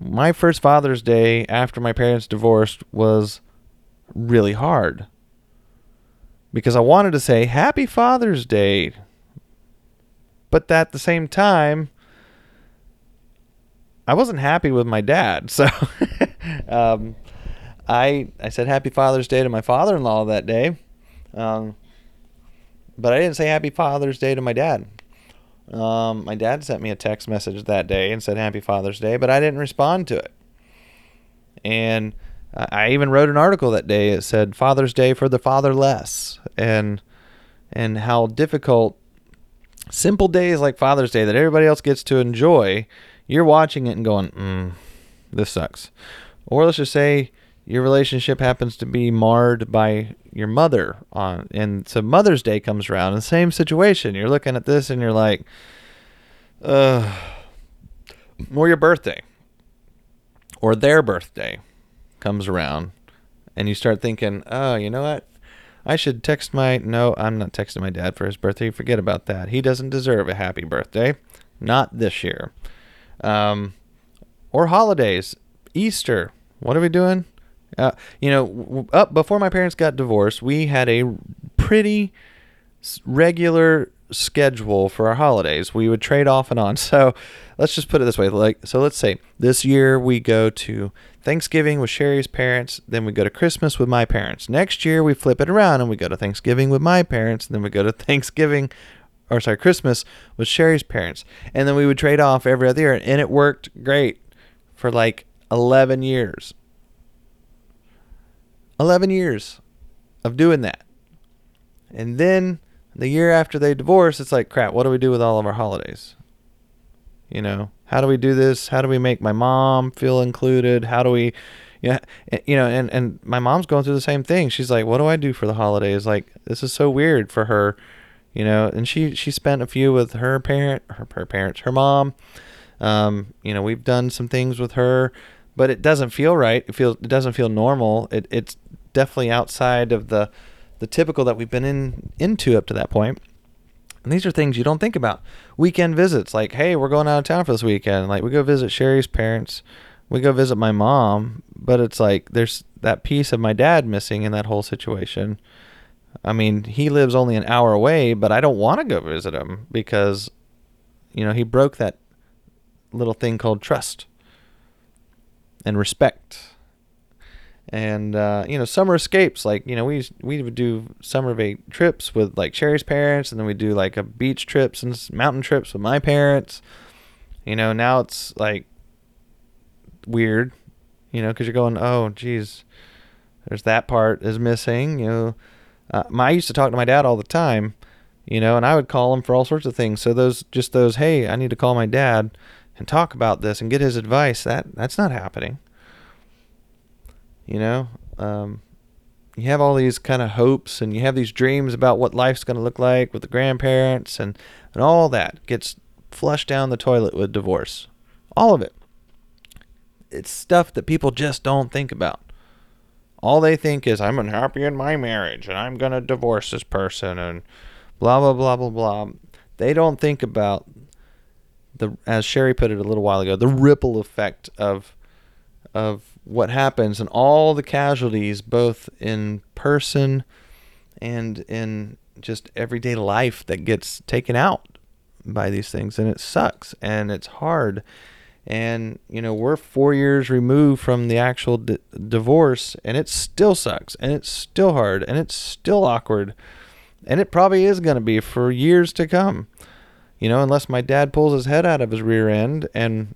my first Father's Day after my parents divorced was really hard because I wanted to say Happy Father's Day, but at the same time, I wasn't happy with my dad. So um, I I said Happy Father's Day to my father-in-law that day, um, but I didn't say Happy Father's Day to my dad. Um, my dad sent me a text message that day and said Happy Father's Day, but I didn't respond to it. And I even wrote an article that day. It said Father's Day for the fatherless, and and how difficult simple days like Father's Day that everybody else gets to enjoy. You're watching it and going, mm, "This sucks," or let's just say your relationship happens to be marred by your mother on and so mother's day comes around the same situation. You're looking at this and you're like uh or your birthday or their birthday comes around and you start thinking oh you know what? I should text my no i'm not texting my dad for his birthday. Forget about that. He doesn't deserve a happy birthday. Not this year. Um or holidays. Easter. What are we doing uh, you know, up before my parents got divorced, we had a pretty regular schedule for our holidays. We would trade off and on. So let's just put it this way. Like, so let's say this year we go to Thanksgiving with Cherie's parents, then we go to Christmas with my parents. Next year we flip it around and we go to Thanksgiving with my parents, and then we go to Thanksgiving or sorry, Christmas with Cherie's parents. And then we would trade off every other year and it worked great for like 11 years. 11 years of doing that. And then the year after they divorce, it's like, crap, what do we do with all of our holidays? You know, how do we do this? How do we make my mom feel included? How do we, you know, you know and, and my mom's going through the same thing. She's like, what do I do for the holidays? Like, this is so weird for her, you know, and she, she spent a few with her parent, her, her parents, her mom. Um, you know, we've done some things with her, but it doesn't feel right. It feels, it doesn't feel normal. It, it's, definitely outside of the the typical that we've been in into up to that point. And these are things you don't think about. Weekend visits, like, hey, we're going out of town for this weekend. Like, we go visit Cherie's parents, we go visit my mom, but it's like there's that piece of my dad missing in that whole situation. I mean, he lives only an hour away, but I don't want to go visit him because, you know, he broke that little thing called trust and respect. And uh, you know summer escapes like you know we we would do summer vac- trips with like Cherie's parents and then we do like a beach trips and mountain trips with my parents. You know now it's like weird you know because you're going oh geez there's that part is missing you know. Uh, my, I used to talk to my dad all the time you know and I would call him for all sorts of things. So those just those hey I need to call my dad and talk about this and get his advice that that's not happening you know, um, you have all these kind of hopes and you have these dreams about what life's going to look like with the grandparents and, and all that gets flushed down the toilet with divorce. All of it. It's stuff that people just don't think about. all they think is I'm unhappy in my marriage and I'm going to divorce this person and blah blah blah blah blah. They don't think about the as Cherie put it a little while ago, the ripple effect of of what happens and all the casualties both in person and in just everyday life that gets taken out by these things. And it sucks and it's hard. And you know we're 4 years removed from the actual d- divorce and it still sucks and it's still hard and it's still awkward. And it probably is going to be for years to come you know, unless my dad pulls his head out of his rear end, and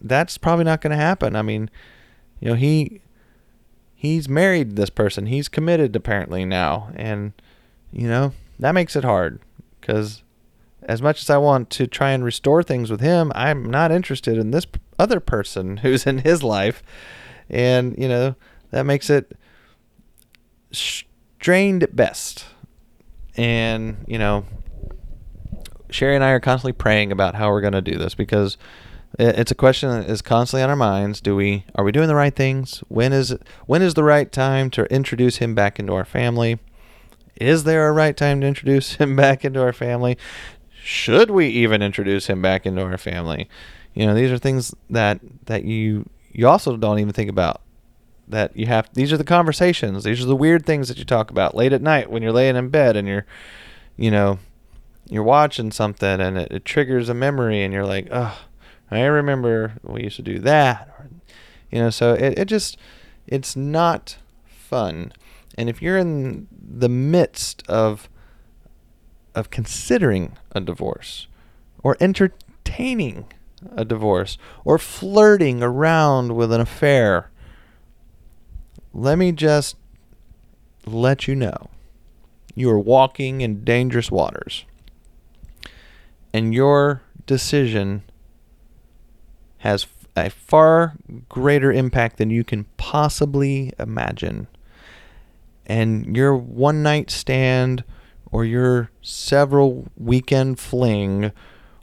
that's probably not going to happen. I mean, you know, he he's married this person. He's committed apparently now, and you know that makes it hard because as much as I want to try and restore things with him, I'm not interested in this other person who's in his life, and you know that makes it strained at best. And you know, Cherie and I are constantly praying about how we're going to do this because it's a question that is constantly on our minds. Do we are we doing the right things? When is when is the right time to introduce him back into our family? Is there a right time to introduce him back into our family? Should we even introduce him back into our family? You know, these are things that that you you also don't even think about. That you have these are the conversations. These are the weird things that you talk about late at night when you're laying in bed and you're you know, you're watching something and it, it triggers a memory and you're like, oh, I remember we used to do that. Or, you know, so it, it just, it's not fun. And if you're in the midst of, of considering a divorce or entertaining a divorce or flirting around with an affair, let me just let you know you are walking in dangerous waters and your decision has a far greater impact than you can possibly imagine. And your one night stand or your several weekend fling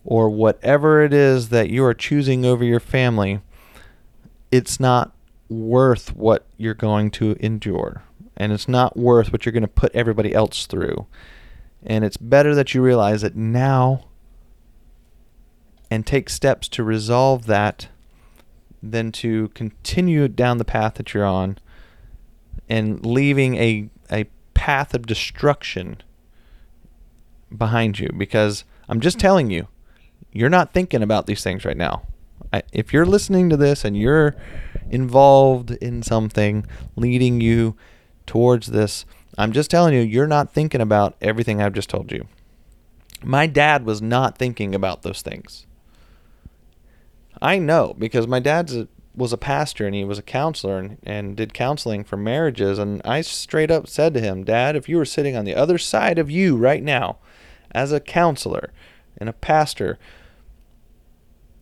or whatever it is that you are choosing over your family, it's not worth what you're going to endure. And it's not worth what you're going to put everybody else through. And it's better that you realize that now and take steps to resolve that than to continue down the path that you're on and leaving a a path of destruction behind you because I'm just telling you you're not thinking about these things right now. I, if you're listening to this and you're involved in something leading you towards this, I'm just telling you you're not thinking about everything I've just told you. My dad was not thinking about those things. I know because my dad was a pastor and he was a counselor and, and did counseling for marriages. And I straight up said to him, Dad, if you were sitting on the other side of you right now as a counselor and a pastor,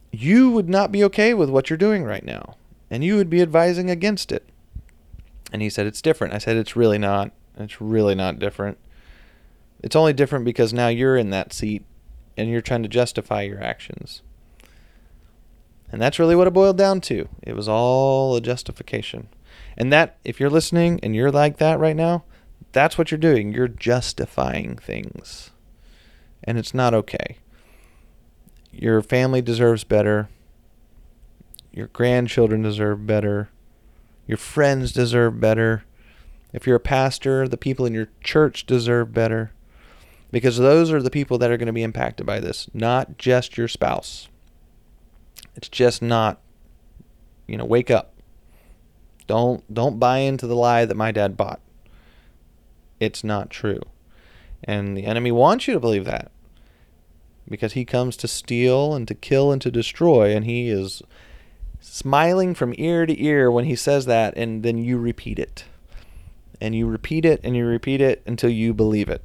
you would not be okay with what you're doing right now. And you would be advising against it. And he said, It's different. I said, It's really not. It's really not different. It's only different because now you're in that seat and you're trying to justify your actions. And that's really what it boiled down to. It was all a justification. And that, if you're listening and you're like that right now, that's what you're doing. You're justifying things. And it's not okay. Your family deserves better. Your grandchildren deserve better. Your friends deserve better. If you're a pastor, the people in your church deserve better. Because those are the people that are going to be impacted by this, not just your spouse. It's just not you know, wake up. Don't don't buy into the lie that my dad bought. It's not true. And the enemy wants you to believe that. Because he comes to steal and to kill and to destroy and he is smiling from ear to ear when he says that and then you repeat it. And you repeat it and you repeat it until you believe it.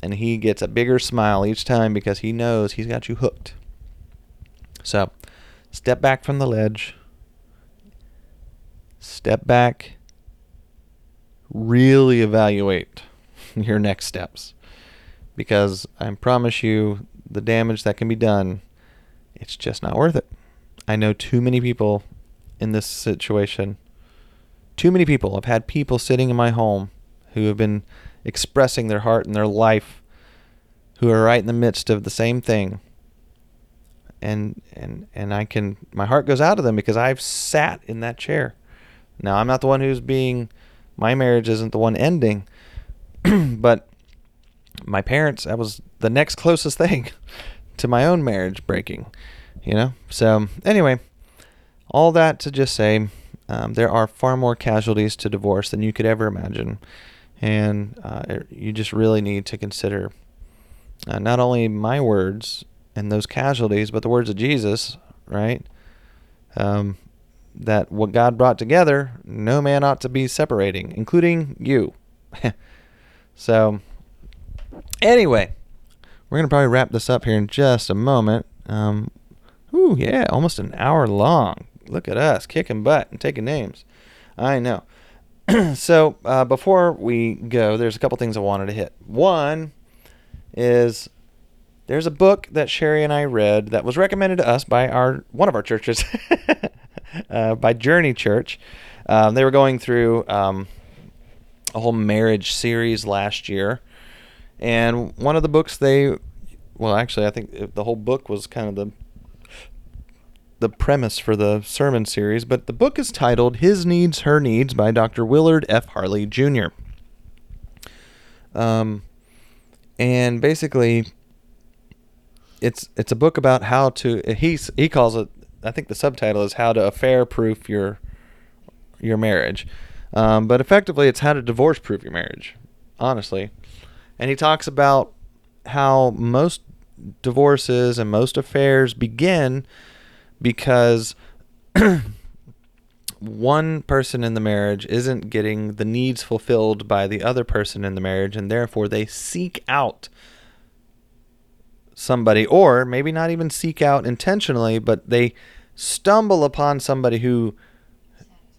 And he gets a bigger smile each time because he knows he's got you hooked. So, step back from the ledge. Step back. Really evaluate your next steps. Because I promise you, the damage that can be done, it's just not worth it. I know too many people in this situation too many people. I've had people sitting in my home who have been expressing their heart and their life who are right in the midst of the same thing. And and and I can my heart goes out to them because I've sat in that chair. Now I'm not the one who's being my marriage isn't the one ending, but my parents that was the next closest thing to my own marriage breaking, you know? So anyway, all that to just say um, there are far more casualties to divorce than you could ever imagine. And uh, you just really need to consider uh, not only my words and those casualties, but the words of Jesus, right? Um, that what God brought together, no man ought to be separating, including you. so, anyway, we're going to probably wrap this up here in just a moment. Um, ooh, yeah, almost an hour long. Look at us kicking butt and taking names. I know. so uh, before we go, there's a couple things I wanted to hit. One is there's a book that Cherie and I read that was recommended to us by our one of our churches, uh, by Journey Church. Um, they were going through um, a whole marriage series last year, and one of the books they, well, actually, I think the whole book was kind of the the premise for the sermon series, but the book is titled His Needs, Her Needs by Dr. Willard F. Harley Jr. Um, and basically, it's it's a book about how to he's he calls it I think the subtitle is how to affair proof your your marriage, um, but effectively it's how to divorce proof your marriage, honestly, and he talks about how most divorces and most affairs begin because one person in the marriage isn't getting the needs fulfilled by the other person in the marriage, and therefore they seek out somebody, or maybe not even seek out intentionally, but they stumble upon somebody who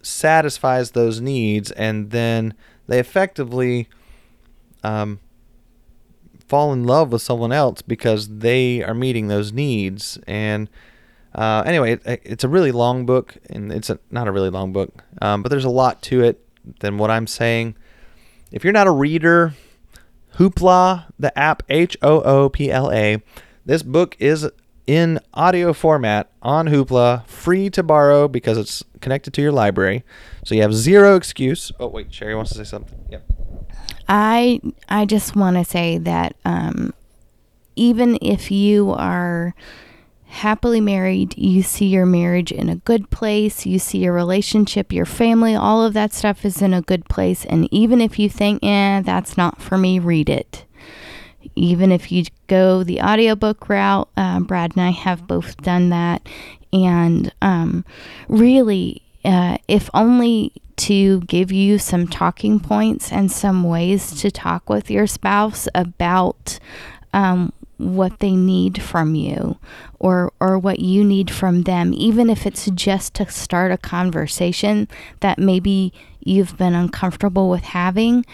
satisfies those needs, and then they effectively um, fall in love with someone else because they are meeting those needs. And uh, anyway, it, it's a really long book, and it's a, not a really long book, um, but there's a lot to it than what I'm saying. If you're not a reader, Hoopla, the app H O O P L A, this book is in audio format on Hoopla, free to borrow because it's connected to your library. So you have zero excuse. Oh wait, Cherie wants to say something. Yep. I I just want to say that um, even if you are happily married, you see your marriage in a good place, you see your relationship, your family, all of that stuff is in a good place. And even if you think, eh, that's not for me, read it. Even if you go the audiobook route, uh, Brad and I have both done that. And um, really, uh, if only to give you some talking points and some ways to talk with your spouse about um, what they need from you or or what you need from them even if it's just to start a conversation that maybe you've been uncomfortable with having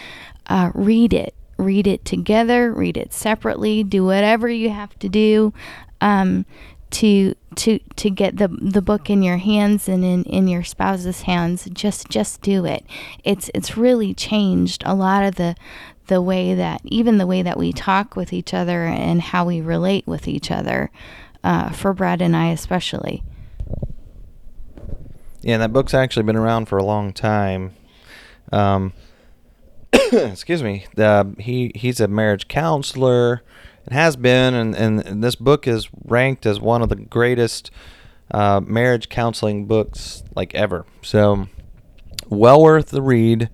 uh, read it. Read it together read it separately do whatever you have to do um, to to to get the the book in your hands and in in your spouse's hands. Just just do it. It's it's really changed a lot of the the way that even the way that we talk with each other and how we relate with each other uh, for Brad and I especially. Yeah, and that book's actually been around for a long time. Um, excuse me. The, he he's a marriage counselor and has been, and, and this book is ranked as one of the greatest uh, marriage counseling books like ever. So, well worth the read.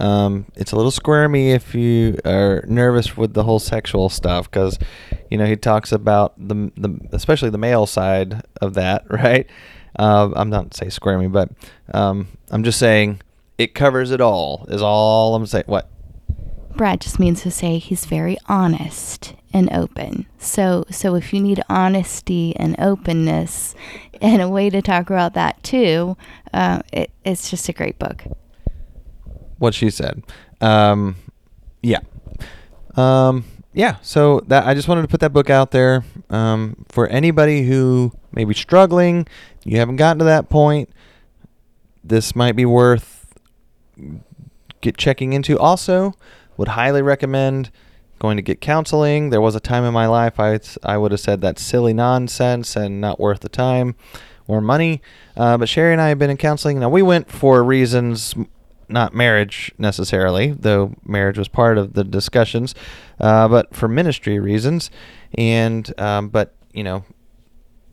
Um, it's a little squirmy if you are nervous with the whole sexual stuff because, you know, he talks about the, the especially the male side of that, right? Uh, I'm not say squirmy, but um, I'm just saying it covers it all. Is all I'm saying. What? Brad just means to say he's very honest and open. So, so if you need honesty and openness and a way to talk about that too, uh, it, it's just a great book what she said. Um, yeah. Um, yeah. So that I just wanted to put that book out there um, for anybody who may be struggling. You haven't gotten to that point. This might be worth get checking into. Also, would highly recommend going to get counseling. There was a time in my life I I would have said that's silly nonsense and not worth the time or money. Uh, but Cherie and I have been in counseling. Now we went for reasons not marriage necessarily, though marriage was part of the discussions, uh, but for ministry reasons. And um, but you know,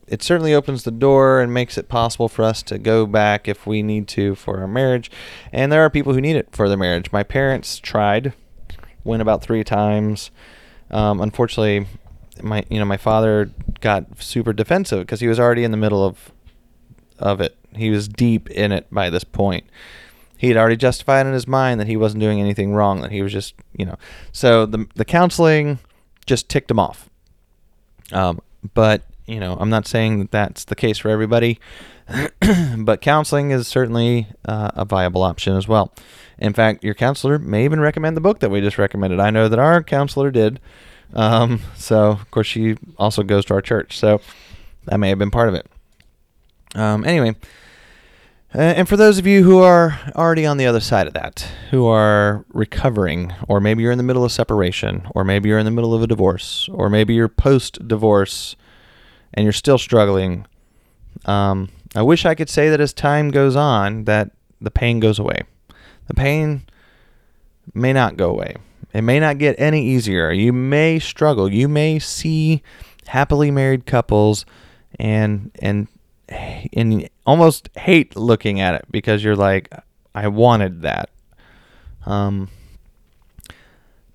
it certainly opens the door and makes it possible for us to go back if we need to for our marriage. And there are people who need it for their marriage. My parents tried, went about three times. Um, unfortunately, my you know my father got super defensive because he was already in the middle of of it. He was deep in it by this point. He had already justified in his mind that he wasn't doing anything wrong. That he was just you know. So the the counseling just ticked him off. Um, but you know, I'm not saying that that's the case for everybody, but counseling is certainly uh, a viable option as well. In fact, your counselor may even recommend the book that we just recommended. I know that our counselor did. Um, so, of course, she also goes to our church. So, that may have been part of it. Um, anyway, and for those of you who are already on the other side of that, who are recovering, or maybe you're in the middle of separation, or maybe you're in the middle of a divorce, or maybe you're post divorce and you're still struggling, um, I wish I could say that as time goes on, that the pain goes away. The pain may not go away. It may not get any easier. You may struggle. You may see happily married couples and and and almost hate looking at it because you're like, I wanted that. Um,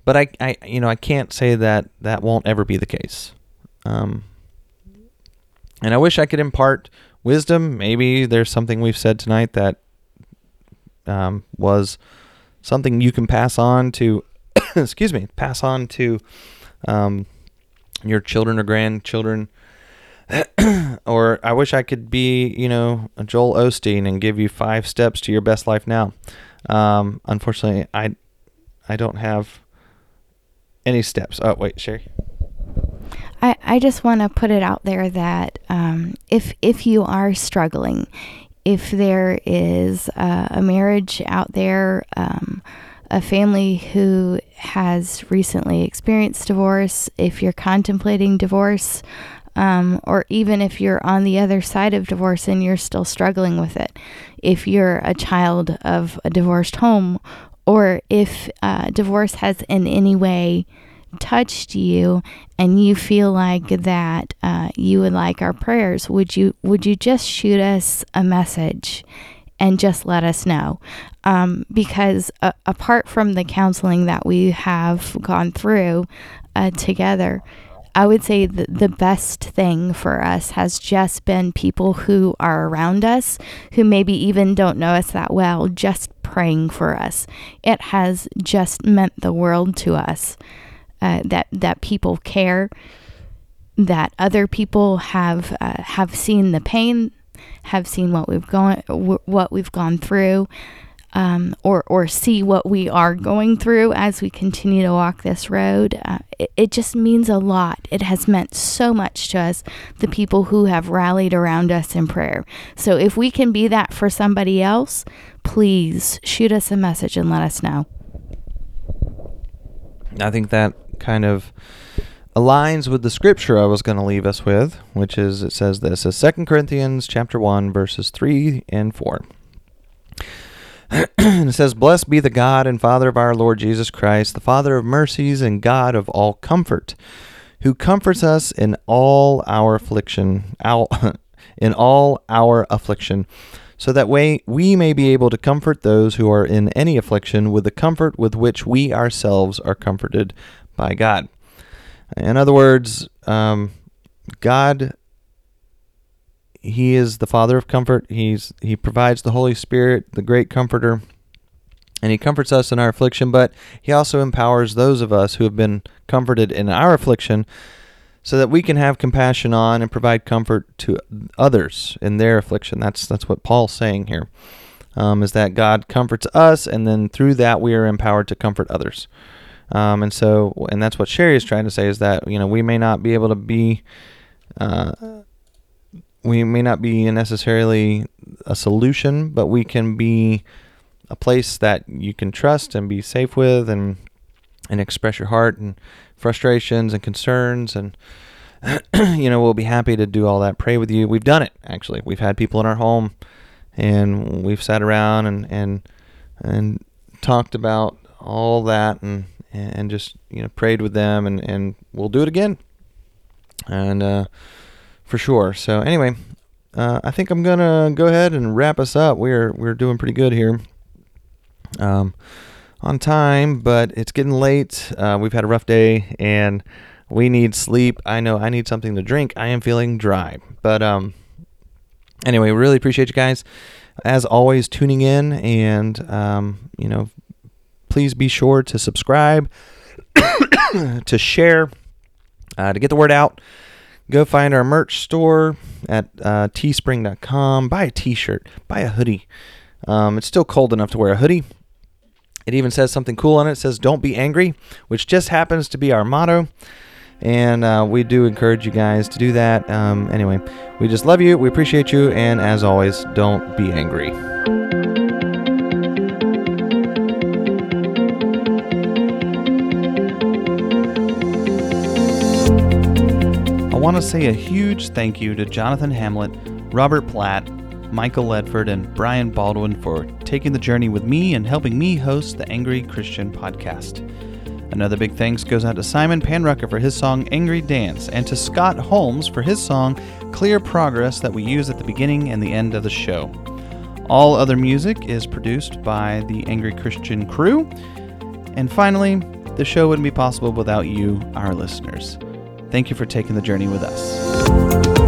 but I, I, you know, I can't say that that won't ever be the case. Um, and I wish I could impart wisdom. Maybe there's something we've said tonight that um, was something you can pass on to, excuse me, pass on to um, your children or grandchildren or I wish I could be, you know, Joel Osteen and give you five steps to your best life now. Um, unfortunately, I I don't have any steps. Oh wait, Cherie. I, I just want to put it out there that um, if if you are struggling, if there is a marriage out there, um, a family who has recently experienced divorce, if you're contemplating divorce, um, or even if you're on the other side of divorce and you're still struggling with it, if you're a child of a divorced home, or if uh, divorce has in any way touched you and you feel like that uh, you would like our prayers, would you would you just shoot us a message and just let us know? Um, because uh, apart from the counseling that we have gone through uh, together, I would say the, the best thing for us has just been people who are around us, who maybe even don't know us that well, just praying for us. It has just meant the world to us uh, that that people care, that other people have uh, have seen the pain, have seen what we've gone what we've gone through, um, or or see what we are going through as we continue to walk this road. Uh, it, it just means a lot. It has meant so much to us, the people who have rallied around us in prayer. So if we can be that for somebody else, please shoot us a message and let us know. I think that kind of aligns with the scripture I was going to leave us with, which is it says this: is Second Corinthians chapter one verses three and four. it says, Blessed be the God and Father of our Lord Jesus Christ, the Father of mercies and God of all comfort, who comforts us in all our affliction, in all our affliction, so that we, we may be able to comfort those who are in any affliction with the comfort with which we ourselves are comforted by God. In other words, um, God he is the father of comfort. He's he provides the Holy Spirit, the great comforter, and he comforts us in our affliction, but he also empowers those of us who have been comforted in our affliction so that we can have compassion on and provide comfort to others in their affliction. That's that's what Paul's saying here. Um, is that God comforts us, and then through that we are empowered to comfort others. Um, and so, and that's what Cherie is trying to say is that you know we may not be able to be uh, we may not be necessarily a solution, but we can be a place that you can trust and be safe with and and express your heart and frustrations and concerns and you know we'll be happy to do all that. Pray with you. We've done it actually. We've had people in our home and we've sat around and and and talked about all that and and just you know prayed with them and and we'll do it again. And uh for sure so anyway uh, I think I'm gonna go ahead and wrap us up. We're we're doing pretty good here, um, on time, but it's getting late. Uh, we've had a rough day, and we need sleep. I know I need something to drink. I am feeling dry, but um, anyway, really appreciate you guys, as always, tuning in, and um, you know, please be sure to subscribe, to share, uh, to get the word out go find our merch store at uh, teespring.com. Buy a t shirt, buy a hoodie. Um, it's still cold enough to wear a hoodie. It even says something cool on it. It says, Don't be angry, which just happens to be our motto. And uh, we do encourage you guys to do that. Um, anyway, we just love you. We appreciate you. And as always, don't be angry. Want to say a huge thank you to Jonathan Hamlet, Robert Platt, Michael Ledford, and Brian Baldwin for taking the journey with me and helping me host the Angry Christian podcast. Another big thanks goes out to Simon Panrucker for his song Angry Dance and to Scott Holmes for his song Clear Progress that we use at the beginning and the end of the show. All other music is produced by the Angry Christian crew. And finally, the show wouldn't be possible without you, our listeners. Thank you for taking the journey with us.